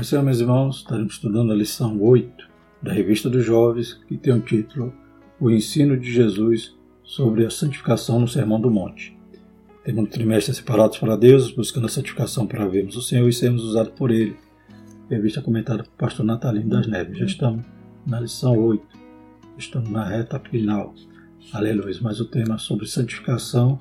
Mas, Senhor, meus irmãos, estaremos estudando a lição 8 da Revista dos Jovens, que tem o título O Ensino de Jesus sobre a Santificação no Sermão do Monte. Temos um trimestre separados para Deus, buscando a santificação para vermos o Senhor e sermos usados por Ele. Revista comentada por pastor Natalino das Neves. Já estamos na lição 8, estamos na reta final. Aleluia. Mas o tema sobre santificação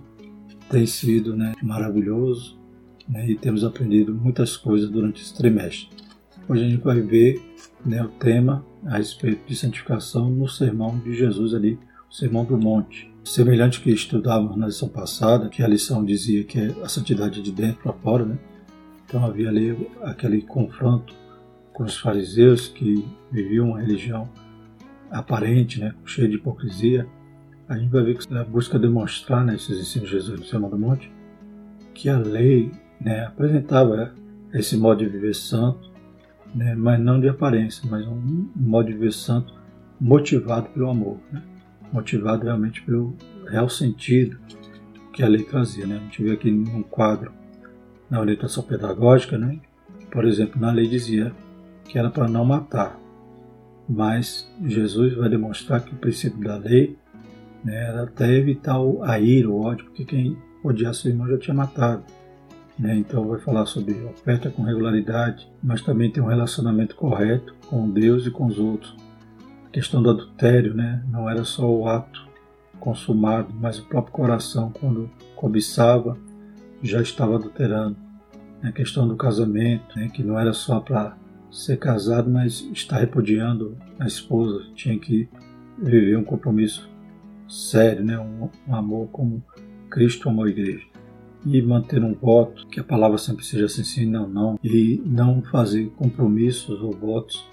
tem sido né, maravilhoso né, e temos aprendido muitas coisas durante esse trimestre. Hoje a gente vai ver né, o tema a respeito de santificação no sermão de Jesus ali, o Sermão do Monte. Semelhante que estudávamos na lição passada, que a lição dizia que é a santidade de dentro para fora, né? Então havia ali aquele confronto com os fariseus que viviam uma religião aparente, né, cheia de hipocrisia. A gente vai ver que ela busca demonstrar nesses né, ensinos de Jesus no Sermão do Monte que a lei né, apresentava esse modo de viver santo né, mas não de aparência, mas um modo de viver santo motivado pelo amor, né? motivado realmente pelo real sentido que a lei trazia. Né? A gente vê aqui num quadro na orientação pedagógica, né? por exemplo, na lei dizia que era para não matar, mas Jesus vai demonstrar que o princípio da lei né, era até evitar a ira, o ódio, porque quem odiasse o irmão já tinha matado. Né? Então vai falar sobre oferta com regularidade, mas também tem um relacionamento correto com Deus e com os outros. A questão do adultério, né? não era só o ato consumado, mas o próprio coração, quando cobiçava, já estava adulterando. A questão do casamento, né? que não era só para ser casado, mas estar repudiando a esposa, tinha que viver um compromisso sério, né? um, um amor como Cristo amou a igreja e manter um voto, que a palavra sempre seja assim, sim, não, não, e não fazer compromissos ou votos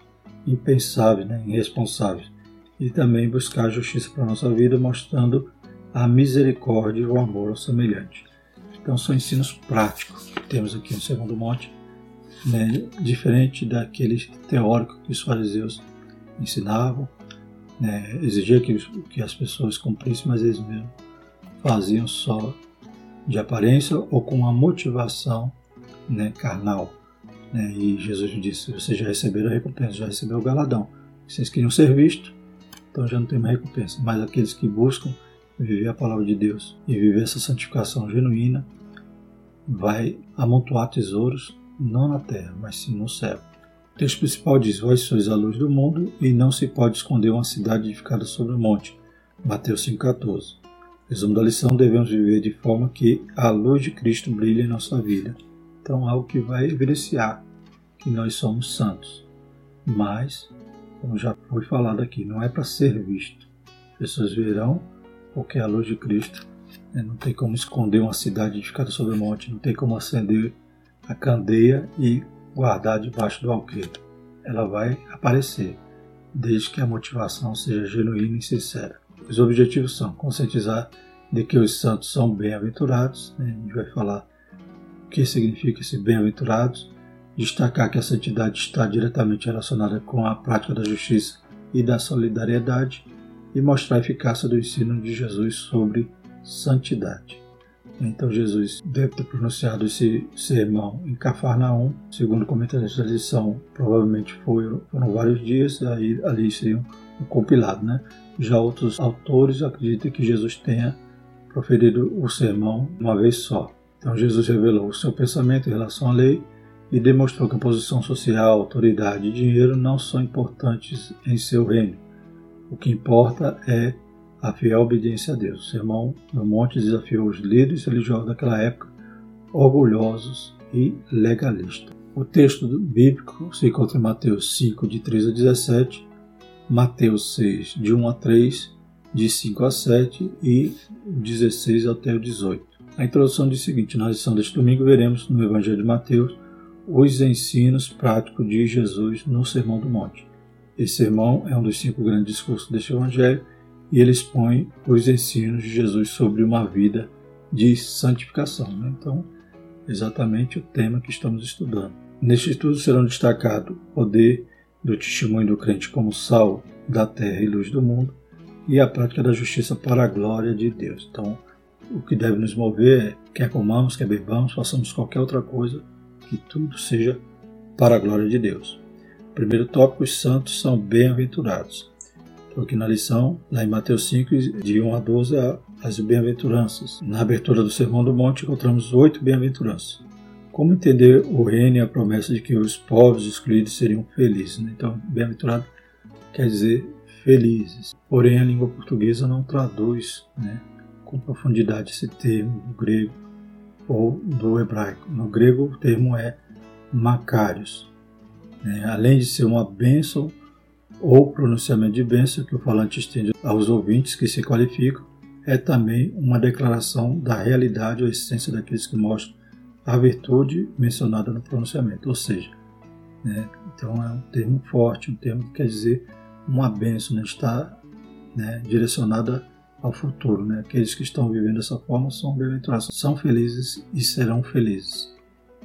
impensáveis, né, irresponsáveis. E também buscar a justiça para a nossa vida, mostrando a misericórdia e o amor ao semelhante. Então são ensinos práticos que temos aqui no Segundo Monte, né, diferente daquele teórico que os fariseus ensinavam, né, exigia que, que as pessoas cumprissem, mas eles mesmos faziam só de aparência ou com uma motivação né, carnal. Né? E Jesus disse: vocês já receberam a recompensa, já receberam o galadão. Vocês queriam ser vistos, então já não tem mais recompensa. Mas aqueles que buscam viver a palavra de Deus e viver essa santificação genuína, vai amontoar tesouros não na terra, mas sim no céu. O texto principal diz: Vós sois a luz do mundo e não se pode esconder uma cidade edificada sobre o monte. Mateus 5,14. Resumo da lição: devemos viver de forma que a luz de Cristo brilhe em nossa vida. Então, algo que vai evidenciar que nós somos santos. Mas, como já foi falado aqui, não é para ser visto. As pessoas verão porque a luz de Cristo né, não tem como esconder uma cidade edificada sobre o monte, não tem como acender a candeia e guardar debaixo do alqueire. Ela vai aparecer, desde que a motivação seja genuína e sincera. Os objetivos são conscientizar de que os santos são bem-aventurados, né? a gente vai falar o que significa esse bem-aventurados, destacar que a santidade está diretamente relacionada com a prática da justiça e da solidariedade e mostrar a eficácia do ensino de Jesus sobre santidade. Então Jesus deve ter pronunciado esse sermão em Cafarnaum, segundo comentários da lição, provavelmente foram, vários dias, aí ali seria um compilado, né? Já outros autores acreditam que Jesus tenha proferido o sermão uma vez só. Então Jesus revelou o seu pensamento em relação à lei e demonstrou que a posição social, autoridade e dinheiro não são importantes em seu reino. O que importa é a fiel obediência a Deus. O sermão no monte desafiou os líderes religiosos daquela época, orgulhosos e legalistas. O texto bíblico se encontra em Mateus 5, de 13 a 17, Mateus 6, de 1 a 3, de 5 a 7 e 16 até o 18. A introdução diz o seguinte: na lição deste domingo veremos no Evangelho de Mateus os ensinos práticos de Jesus no Sermão do Monte. Esse sermão é um dos cinco grandes discursos deste Evangelho e ele expõe os ensinos de Jesus sobre uma vida de santificação. Né? Então, exatamente o tema que estamos estudando. Neste estudo serão destacados poder do testemunho do crente como sal da terra e luz do mundo, e a prática da justiça para a glória de Deus. Então, o que deve nos mover é, quer comamos, quer bebamos, façamos qualquer outra coisa, que tudo seja para a glória de Deus. Primeiro tópico, os santos são bem-aventurados. Estou aqui na lição, lá em Mateus 5, de 1 a 12, as bem-aventuranças. Na abertura do Sermão do Monte encontramos oito bem-aventuranças. Como entender o e a promessa de que os povos excluídos seriam felizes? Né? Então, bem-aventurado quer dizer felizes. Porém, a língua portuguesa não traduz né, com profundidade esse termo do grego ou do hebraico. No grego, o termo é macários. Né? Além de ser uma bênção ou pronunciamento de bênção que o falante estende aos ouvintes que se qualificam, é também uma declaração da realidade ou essência daqueles que mostram a virtude mencionada no pronunciamento. Ou seja, né, então é um termo forte, um termo que quer dizer uma bênção, né, está né, direcionada ao futuro. Né? Aqueles que estão vivendo dessa forma são bem-aventurados, são felizes e serão felizes.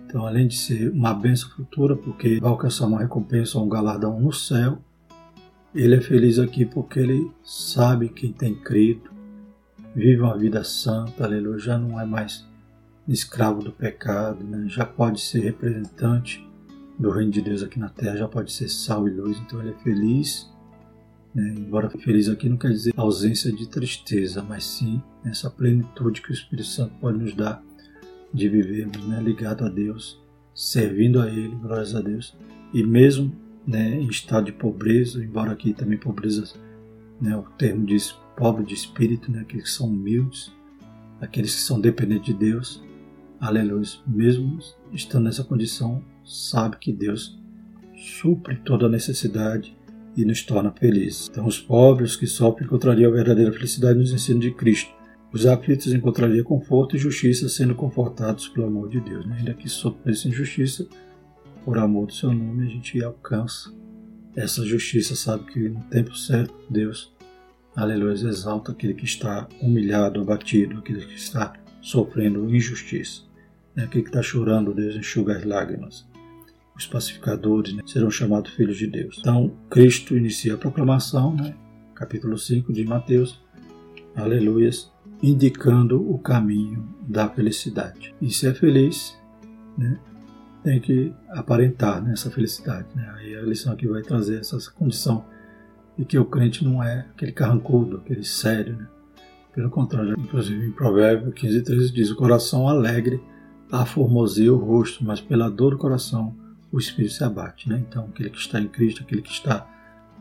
Então, além de ser uma bênção futura, porque vai alcançar uma recompensa ou um galardão no céu, ele é feliz aqui porque ele sabe quem tem crido, vive uma vida santa, aleluia, já não é mais escravo do pecado, né? já pode ser representante do reino de Deus aqui na terra, já pode ser sal e luz, então ele é feliz. Né? Embora feliz aqui não quer dizer ausência de tristeza, mas sim essa plenitude que o Espírito Santo pode nos dar de vivermos né? ligado a Deus, servindo a Ele, glórias a Deus, e mesmo né, em estado de pobreza, embora aqui também pobreza, né, o termo diz pobre de espírito, né, aqueles que são humildes, aqueles que são dependentes de Deus, aleluia, mesmo estando nessa condição, sabe que Deus supre toda a necessidade e nos torna felizes. Então, os pobres que sofrem encontrariam a verdadeira felicidade nos ensinos de Cristo. Os aflitos encontrariam conforto e justiça sendo confortados pelo amor de Deus. Né? Ainda que sofressem injustiça, por amor do seu nome, a gente alcança essa justiça, sabe que no tempo certo, Deus, aleluia, exalta aquele que está humilhado, abatido, aquele que está sofrendo injustiça. Né? Aquele que está chorando, Deus enxuga as lágrimas. Os pacificadores né, serão chamados filhos de Deus. Então, Cristo inicia a proclamação, né? capítulo 5 de Mateus, aleluias, indicando o caminho da felicidade. E ser feliz, né? tem que aparentar né, essa felicidade. Né? Aí a lição aqui vai trazer essa condição de que o crente não é aquele carrancudo, aquele sério. Né? Pelo contrário, inclusive em Provérbio 15, 13 diz: O coração alegre aformoseia o rosto, mas pela dor do coração o espírito se abate. Né? Então, aquele que está em Cristo, aquele que está,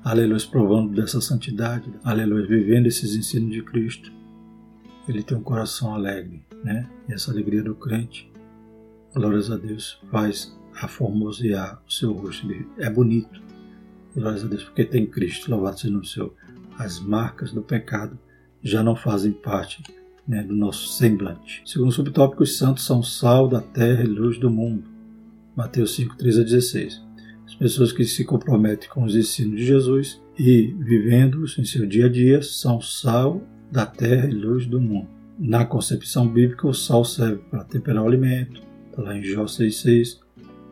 aleluia, provando dessa santidade, aleluia, vivendo esses ensinos de Cristo, ele tem um coração alegre. Né? E essa alegria do crente glórias a Deus, faz aformosear o seu rosto. É bonito, glórias a Deus, porque tem Cristo, louvado seja o Senhor. As marcas do pecado já não fazem parte né, do nosso semblante. Segundo subtópico, os santos são sal da terra e luz do mundo. Mateus 5, 13 a 16. As pessoas que se comprometem com os ensinos de Jesus e vivendo-os em seu dia a dia são sal da terra e luz do mundo. Na concepção bíblica, o sal serve para temperar o alimento, está lá em Jó 6,6,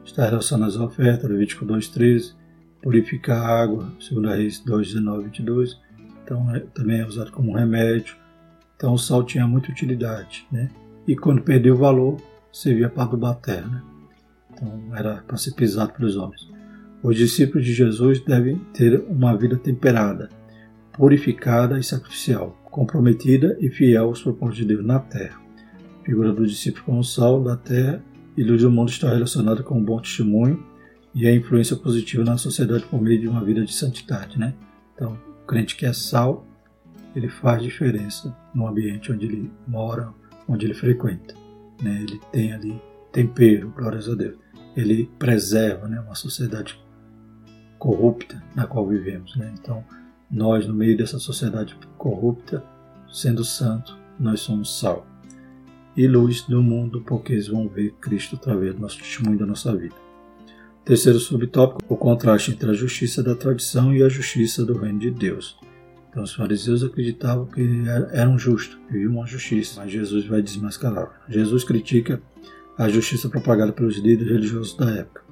está relacionado às ofertas, Levítico 2,13, purificar a água, 2 Reis 2,19 22, então é, também é usado como remédio. Então o sal tinha muita utilidade, né? E quando perdeu o valor, servia para adubar a terra, né? Então era para ser pisado pelos homens. Os discípulos de Jesus devem ter uma vida temperada, purificada e sacrificial, comprometida e fiel aos propósitos de Deus na terra. A figura do discípulo como sal da terra e luz do mundo está relacionada com um bom testemunho e a influência positiva na sociedade por meio de uma vida de santidade, né? Então, o crente que é sal, ele faz diferença no ambiente onde ele mora, onde ele frequenta, né? Ele tem ali tempero, glórias a Deus. Ele preserva, né, uma sociedade corrupta na qual vivemos, né? Então, nós no meio dessa sociedade corrupta, sendo santo, nós somos sal e luz do mundo, porque eles vão ver Cristo através do nosso testemunho da nossa vida. Terceiro subtópico, o contraste entre a justiça da tradição e a justiça do reino de Deus. Então os fariseus acreditavam que eram justos, viviam uma justiça, mas Jesus vai desmascarar. Jesus critica a justiça propagada pelos líderes religiosos da época.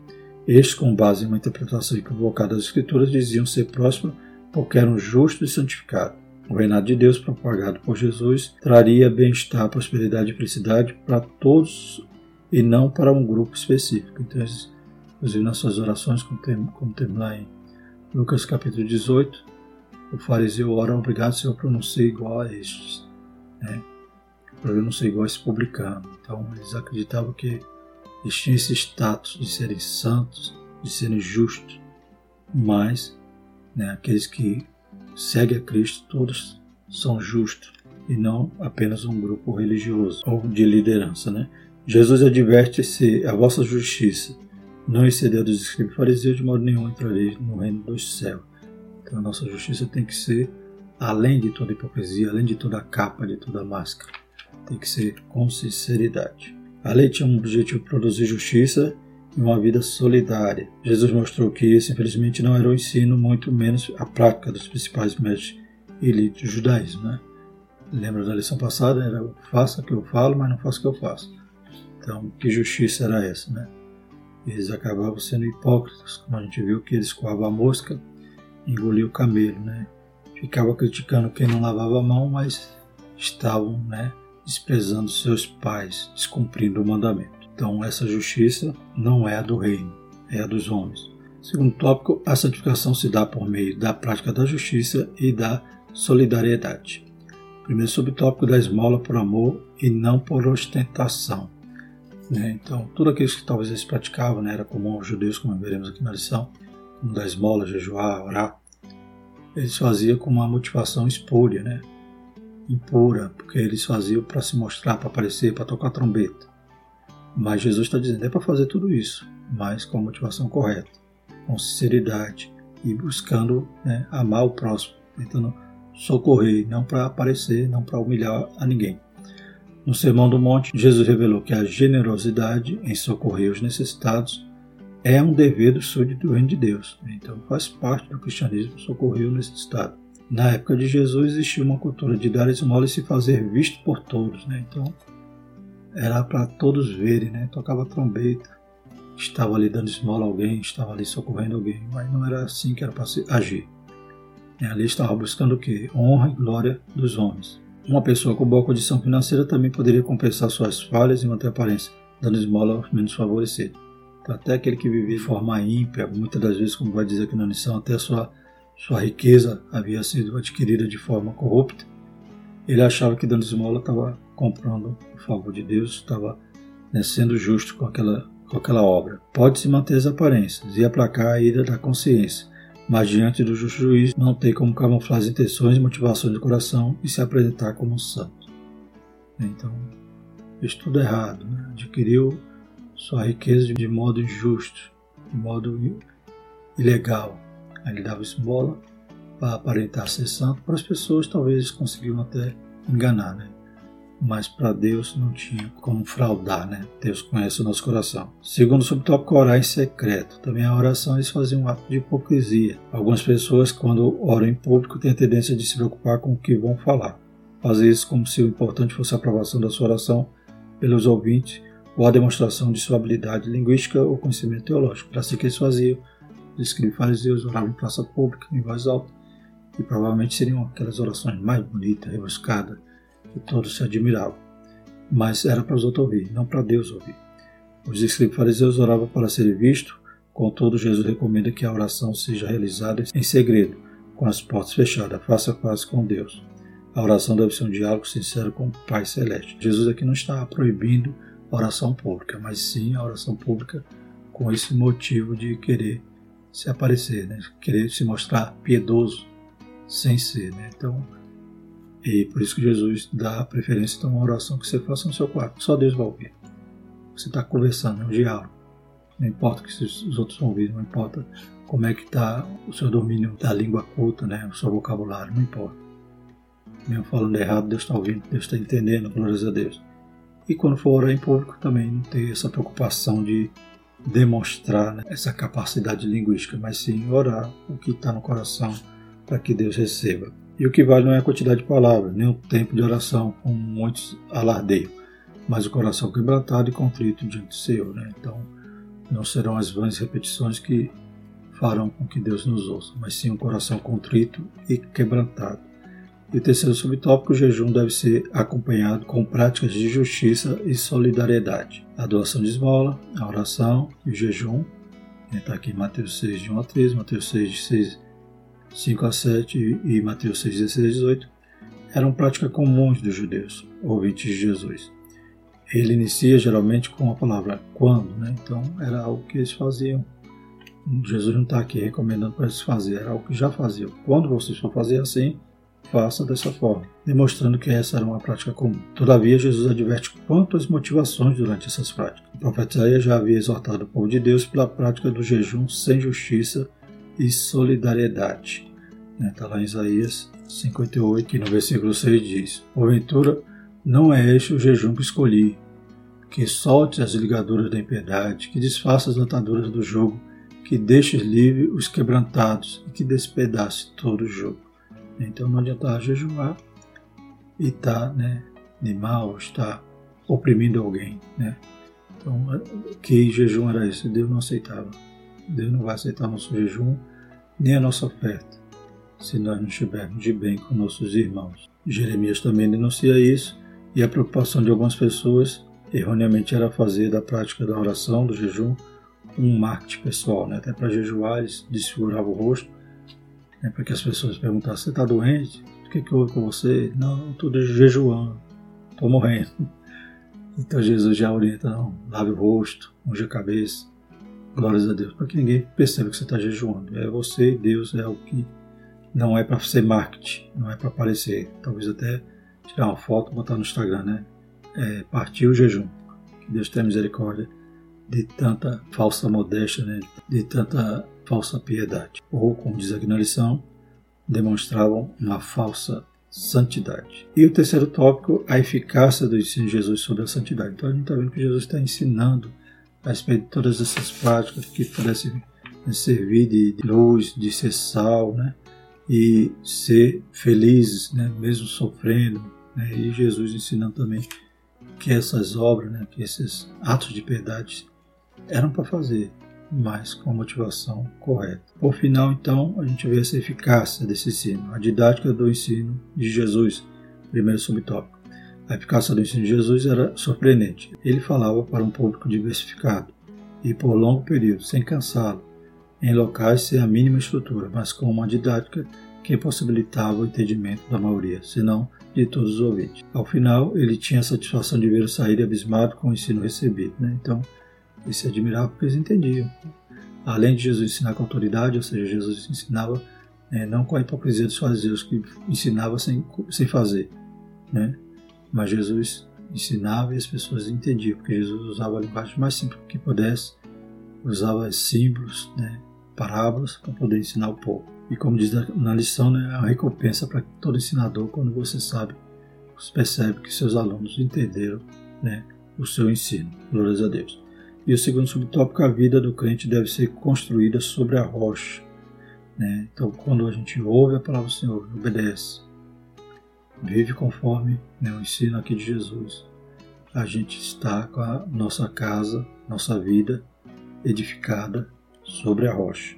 Estes, com base em uma interpretação equivocada das Escrituras, diziam ser prósperos porque eram justos e santificados. O reinado de Deus propagado por Jesus traria bem-estar, prosperidade e felicidade para todos e não para um grupo específico. Então, inclusive nas suas orações, como como temos lá em Lucas capítulo 18, o fariseu ora, obrigado Senhor por não ser igual a estes, né? por eu não ser igual a esse publicano. Então eles acreditavam que eles tinham esse status de serem santos, de serem justos, mas né, aqueles que seguem a Cristo, todos são justos e não apenas um grupo religioso ou de liderança. Né? Jesus adverte se a vossa justiça não exceder dos escribas fariseus, de modo nenhum entrareis no reino dos céus. Então a nossa justiça tem que ser além de toda hipocrisia, além de toda capa, de toda máscara. Tem que ser com sinceridade. A lei tinha um objetivo produzir justiça e uma vida solidária. Jesus mostrou que esse, infelizmente, não era o ensino, muito menos a prática dos principais mestres elites do judaísmo. Né? Lembra da lição passada? Era faça o que eu falo, mas não faça o que eu faço. Então, que justiça era essa? Né? Eles acabavam sendo hipócritas, como a gente viu que eles coavam a mosca e engoliam o camelo. Né? Ficava criticando quem não lavava a mão, mas estavam né, desprezando seus pais, descumprindo o mandamento. Então, essa justiça não é a do reino, é a dos homens. Segundo tópico, a santificação se dá por meio da prática da justiça e da solidariedade. Primeiro subtópico da esmola por amor e não por ostentação. Né? Então, tudo aquilo que talvez eles praticavam né, era comum aos judeus, como veremos aqui na lição, como da esmola, jejuar, orar. Eles faziam com uma motivação espúria, né? impura, porque eles faziam para se mostrar, para aparecer, para tocar trombeta. Mas Jesus está dizendo é para fazer tudo isso, mas com a motivação correta, com sinceridade e buscando né, amar o próximo, tentando socorrer, não para aparecer, não para humilhar a ninguém. No Sermão do Monte, Jesus revelou que a generosidade em socorrer os necessitados é um dever do súdito do reino de Deus. Então faz parte do cristianismo socorrer o necessitado. Na época de Jesus existia uma cultura de dar esmola e se fazer visto por todos. Né? Então era para todos verem, né? tocava trombeta, estava ali dando esmola a alguém, estava ali socorrendo alguém, mas não era assim que era para agir. E ali estava buscando o quê? Honra e glória dos homens. Uma pessoa com boa condição financeira também poderia compensar suas falhas e manter a aparência, dando esmola aos menos favorecidos. Até aquele que vivia de forma ímpia, muitas das vezes, como vai dizer aqui na lição, até sua sua riqueza havia sido adquirida de forma corrupta, ele achava que dando esmola estava comprando o favor de Deus, estava né, sendo justo com aquela, com aquela obra. Pode-se manter as aparências e aplacar a ira da consciência, mas diante do justo juiz não tem como camuflar as intenções e motivações do coração e se apresentar como um santo. Então, fez tudo errado, né? adquiriu sua riqueza de modo injusto, de modo ilegal, ele dava esmola para aparentar ser santo. Para as pessoas, talvez conseguiam até enganar, né? Mas para Deus não tinha como fraudar, né? Deus conhece o nosso coração. Segundo subtópico, orar em secreto. Também a oração eles faziam um ato de hipocrisia. Algumas pessoas, quando oram em público, têm a tendência de se preocupar com o que vão falar. Fazer isso como se o importante fosse a aprovação da sua oração pelos ouvintes ou a demonstração de sua habilidade linguística ou conhecimento teológico. Assim que eles faziam os escribas fariseus oravam em praça pública, em voz alta, e provavelmente seriam aquelas orações mais bonitas, rebuscadas, que todos se admiravam. Mas era para os outros ouvir, não para Deus ouvir. Os escribas fariseus oravam para ser visto, contudo, Jesus recomenda que a oração seja realizada em segredo, com as portas fechadas, faça paz com Deus. A oração deve ser um diálogo sincero com o Pai Celeste. Jesus aqui não está proibindo oração pública, mas sim a oração pública com esse motivo de querer se aparecer, né? querer se mostrar piedoso sem ser. Né? Então, e por isso que Jesus dá preferência a uma oração que você faça no seu quarto. Só Deus vai ouvir. Você está conversando, é um diálogo. Não importa que os outros vão ouvir, não importa como é que está o seu domínio da língua culta, né? o seu vocabulário, não importa. Mesmo falando errado, Deus está ouvindo, Deus está entendendo, glórias a Deus. E quando for orar em público também, não ter essa preocupação de demonstrar né, essa capacidade linguística, mas sim orar o que está no coração para que Deus receba. E o que vale não é a quantidade de palavras, nem o tempo de oração, como muitos alardeiam, mas o coração quebrantado e contrito diante do Senhor. Né? Então, não serão as vãs repetições que farão com que Deus nos ouça, mas sim um coração contrito e quebrantado. E o terceiro subtópico, o jejum deve ser acompanhado com práticas de justiça e solidariedade. A doação de esmola, a oração e o jejum Está aqui em Mateus 6, de 1 a 13, Mateus 6, de 6, 5 a 7 e Mateus 6, 16 a 18, eram práticas comuns dos judeus, ouvintes de Jesus. Ele inicia geralmente com a palavra quando, né? então era algo que eles faziam. Jesus não está aqui recomendando para eles fazerem, era algo que já faziam. Quando vocês for fazer assim, faça dessa forma, demonstrando que essa era uma prática comum. Todavia, Jesus adverte quanto às motivações durante essas práticas. O profeta Isaías já havia exortado o povo de Deus pela prática do jejum sem justiça e solidariedade. Está lá em Isaías 58, que no versículo 6 diz: Porventura, não é este o jejum que escolhi, que solte as ligaduras da impiedade, que desfaça as ataduras do jogo, que deixe livre os quebrantados e que despedace todo o jogo. Então não adianta jejuar e estar tá, né, de mal, estar oprimindo alguém. Né? Então, que jejum era esse? Deus não aceitava. Deus não vai aceitar nosso jejum nem a nossa oferta, se nós não estivermos de bem com nossos irmãos. Jeremias também denuncia isso, e a preocupação de algumas pessoas erroneamente era fazer da prática da oração, do jejum, um marketing pessoal, né? até para jejuar eles desfiguravam o rosto né, para que as pessoas perguntassem: Você está doente? O que, que houve com você? Não, estou jejuando, estou morrendo. Então Jesus já orienta: não, lave o rosto, unge a cabeça, glórias a Deus, para que ninguém perceba que você está jejuando. É você e Deus, é o que não é para ser marketing, não é para aparecer. Talvez até tirar uma foto e botar no Instagram, né? É, partir o jejum. Que Deus tenha misericórdia de tanta falsa modéstia, né? de tanta falsa piedade, ou, como diz aqui na lição, demonstravam uma falsa santidade. E o terceiro tópico, a eficácia do ensino de Jesus sobre a santidade. Então a gente está vendo que Jesus está ensinando a respeito de todas essas práticas que parecem servir de luz, de ser sal, né? e ser felizes, né? mesmo sofrendo. Né? E Jesus ensinando também que essas obras, né? que esses atos de piedade eram para fazer, mas com a motivação correta. Por final, então, a gente vê essa eficácia desse ensino, a didática do ensino de Jesus, primeiro subtópico. A eficácia do ensino de Jesus era surpreendente. Ele falava para um público diversificado e por longo período, sem cansá-lo, em locais sem a mínima estrutura, mas com uma didática que possibilitava o entendimento da maioria, se não de todos os ouvintes. Ao final, ele tinha a satisfação de ver sair abismado com o ensino recebido. Né? Então, e se admiravam porque eles entendiam. Além de Jesus ensinar com autoridade, ou seja, Jesus ensinava é, não com a hipocrisia dos fariseus que ensinava sem, sem fazer, né? mas Jesus ensinava e as pessoas entendiam, porque Jesus usava a linguagem mais simples que pudesse, usava símbolos, né, parábolas para poder ensinar o povo. E como diz na lição, né, é uma recompensa para todo ensinador quando você sabe, você percebe que seus alunos entenderam né, o seu ensino. Glórias a Deus. E o segundo subtópico, a vida do crente deve ser construída sobre a rocha. Né? Então, quando a gente ouve a palavra do Senhor, obedece, vive conforme né, o ensino aqui de Jesus, a gente está com a nossa casa, nossa vida edificada sobre a rocha.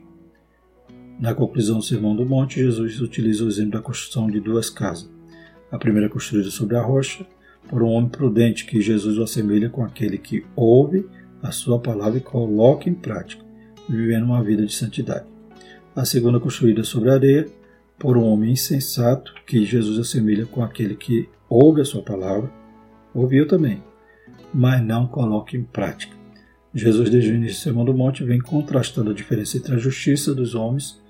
Na conclusão do Sermão do Monte, Jesus utiliza o exemplo da construção de duas casas. A primeira construída sobre a rocha, por um homem prudente, que Jesus o assemelha com aquele que ouve a sua palavra e coloque em prática, vivendo uma vida de santidade. A segunda, construída sobre areia, por um homem insensato, que Jesus assemelha com aquele que ouve a sua palavra, ouviu também, mas não coloca em prática. Jesus, desde o início do Sermão do Monte, vem contrastando a diferença entre a justiça dos homens,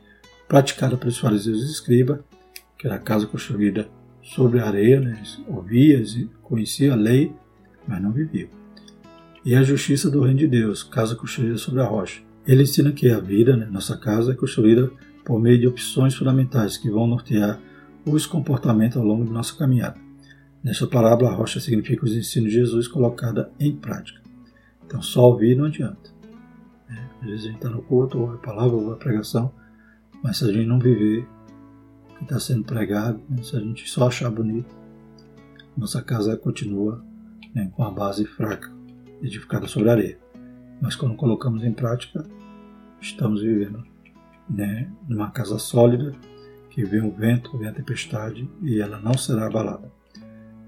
praticada pelos fariseus e escribas, que era a casa construída sobre a areia, né? ouvia e conhecia a lei, mas não vivia e a justiça do reino de Deus, casa construída sobre a rocha. Ele ensina que a vida, né, nossa casa, é construída por meio de opções fundamentais que vão nortear os comportamentos ao longo de nossa caminhada. Nesta parábola, a rocha significa os ensinos de Jesus colocada em prática. Então, só ouvir não adianta. Né? Às vezes a gente está no culto, ouve a palavra, ouve a pregação, mas se a gente não viver o que está sendo pregado, né? se a gente só achar bonito, nossa casa continua né, com a base fraca edificada sobre areia. Mas quando colocamos em prática, estamos vivendo né, numa casa sólida, que vem o vento, vem a tempestade e ela não será abalada.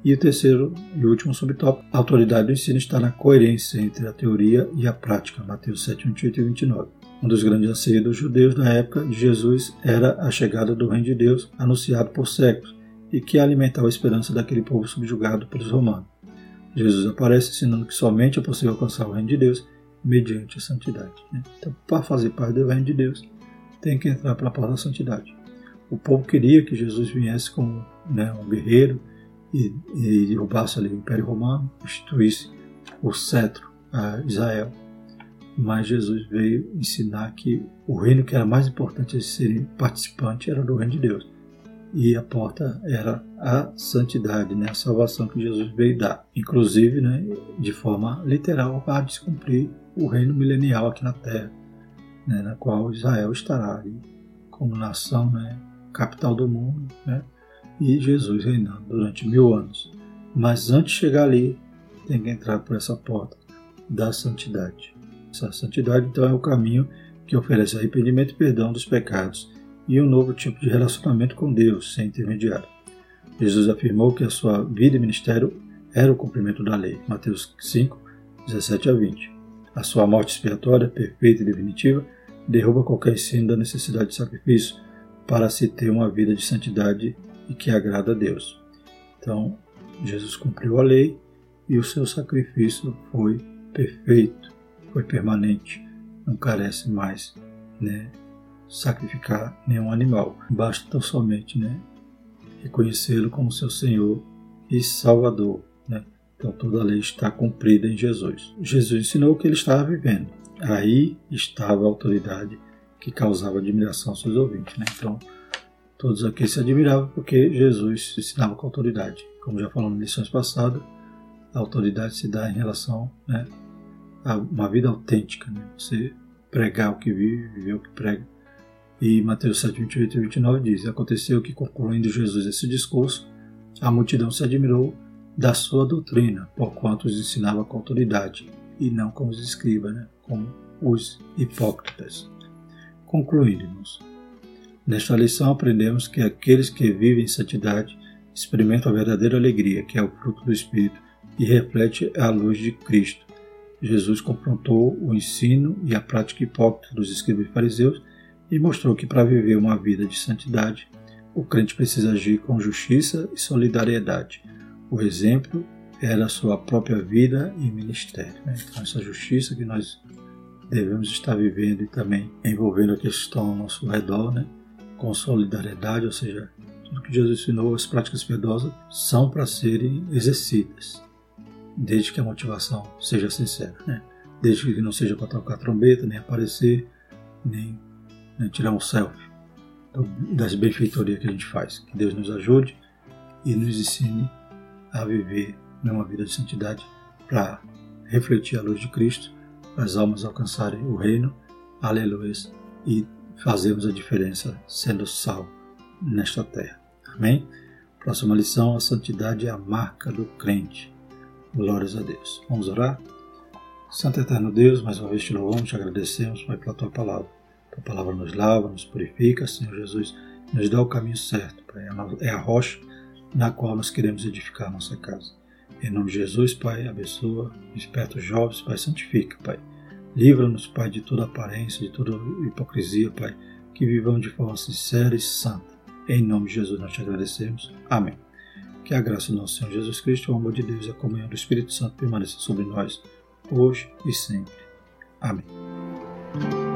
E o terceiro e último subtópico, a autoridade do ensino está na coerência entre a teoria e a prática, Mateus 7, 28 e 29. Um dos grandes anseios dos judeus da época de Jesus era a chegada do Reino de Deus, anunciado por séculos, e que alimentava a esperança daquele povo subjugado pelos romanos. Jesus aparece ensinando que somente é possível alcançar o Reino de Deus mediante a santidade. Né? Então, para fazer parte do Reino de Deus, tem que entrar pela porta da santidade. O povo queria que Jesus viesse como né, um guerreiro e, e derrubasse ali o Império Romano, instituísse o cetro a Israel. Mas Jesus veio ensinar que o reino que era mais importante de ser participante era do reino de Deus. E a porta era a santidade, né? a salvação que Jesus veio dar. Inclusive, né, de forma literal, a descumprir o reino milenial aqui na Terra, né, na qual Israel estará ali como nação, né, capital do mundo, né, e Jesus reinando durante mil anos. Mas antes de chegar ali, tem que entrar por essa porta da santidade. Essa santidade, então, é o caminho que oferece arrependimento e perdão dos pecados e um novo tipo de relacionamento com Deus, sem intermediário. Jesus afirmou que a sua vida e ministério era o cumprimento da lei. Mateus 5, 17 a 20. A sua morte expiatória, perfeita e definitiva, derruba qualquer ensino da necessidade de sacrifício para se ter uma vida de santidade e que agrada a Deus. Então, Jesus cumpriu a lei e o seu sacrifício foi perfeito, foi permanente, não carece mais, né, sacrificar nenhum animal. Basta tão somente, né, reconhecê-lo como seu Senhor e Salvador, né? Então toda a lei está cumprida em Jesus. Jesus ensinou o que ele estava vivendo. Aí estava a autoridade que causava admiração aos seus ouvintes, né? Então todos aqui se admiravam porque Jesus ensinava com autoridade. Como já falamos em lições passadas, a autoridade se dá em relação né, a uma vida autêntica. Né? Você pregar o que vive, viver o que prega. E Mateus 7, 28 e 29 diz: Aconteceu que, concluindo Jesus esse discurso, a multidão se admirou da sua doutrina, porquanto os ensinava com autoridade, e não como os escribas, né? como os hipócritas. Concluindo, nesta lição aprendemos que aqueles que vivem em santidade experimentam a verdadeira alegria, que é o fruto do Espírito, e reflete a luz de Cristo. Jesus confrontou o ensino e a prática hipócrita dos escribas e fariseus e mostrou que para viver uma vida de santidade, o crente precisa agir com justiça e solidariedade. O exemplo era a sua própria vida e ministério. Né? Então, essa justiça que nós devemos estar vivendo e também envolvendo aqueles que estão ao nosso redor, né? com solidariedade, ou seja, tudo que Jesus ensinou, as práticas piedosas, são para serem exercidas desde que a motivação seja sincera, né? desde que não seja para tocar trombeta, nem aparecer, nem, nem tirar um selfie das benfeitorias que a gente faz. Que Deus nos ajude e nos ensine a viver numa vida de santidade para refletir a luz de Cristo, para as almas alcançarem o reino, aleluia, e fazermos a diferença sendo sal nesta terra. Amém? Próxima lição: a santidade é a marca do crente. Glórias a Deus. Vamos orar? Santo Eterno Deus, mais uma vez te louvamos, te agradecemos, Pai, pela tua palavra. Tua palavra nos lava, nos purifica, Senhor Jesus, nos dá o caminho certo, Pai. É, a rocha na qual nós queremos edificar a nossa casa. Em nome de Jesus, Pai, abençoa, desperta os jovens, Pai, santifica, Pai. Livra-nos, Pai, de toda aparência, de toda hipocrisia, Pai, que vivamos de forma sincera e santa. Em nome de Jesus nós te agradecemos. Amém. Que a graça do nosso Senhor Jesus Cristo, o amor de Deus e a comunhão do Espírito Santo permaneça sobre nós, hoje e sempre. Amém.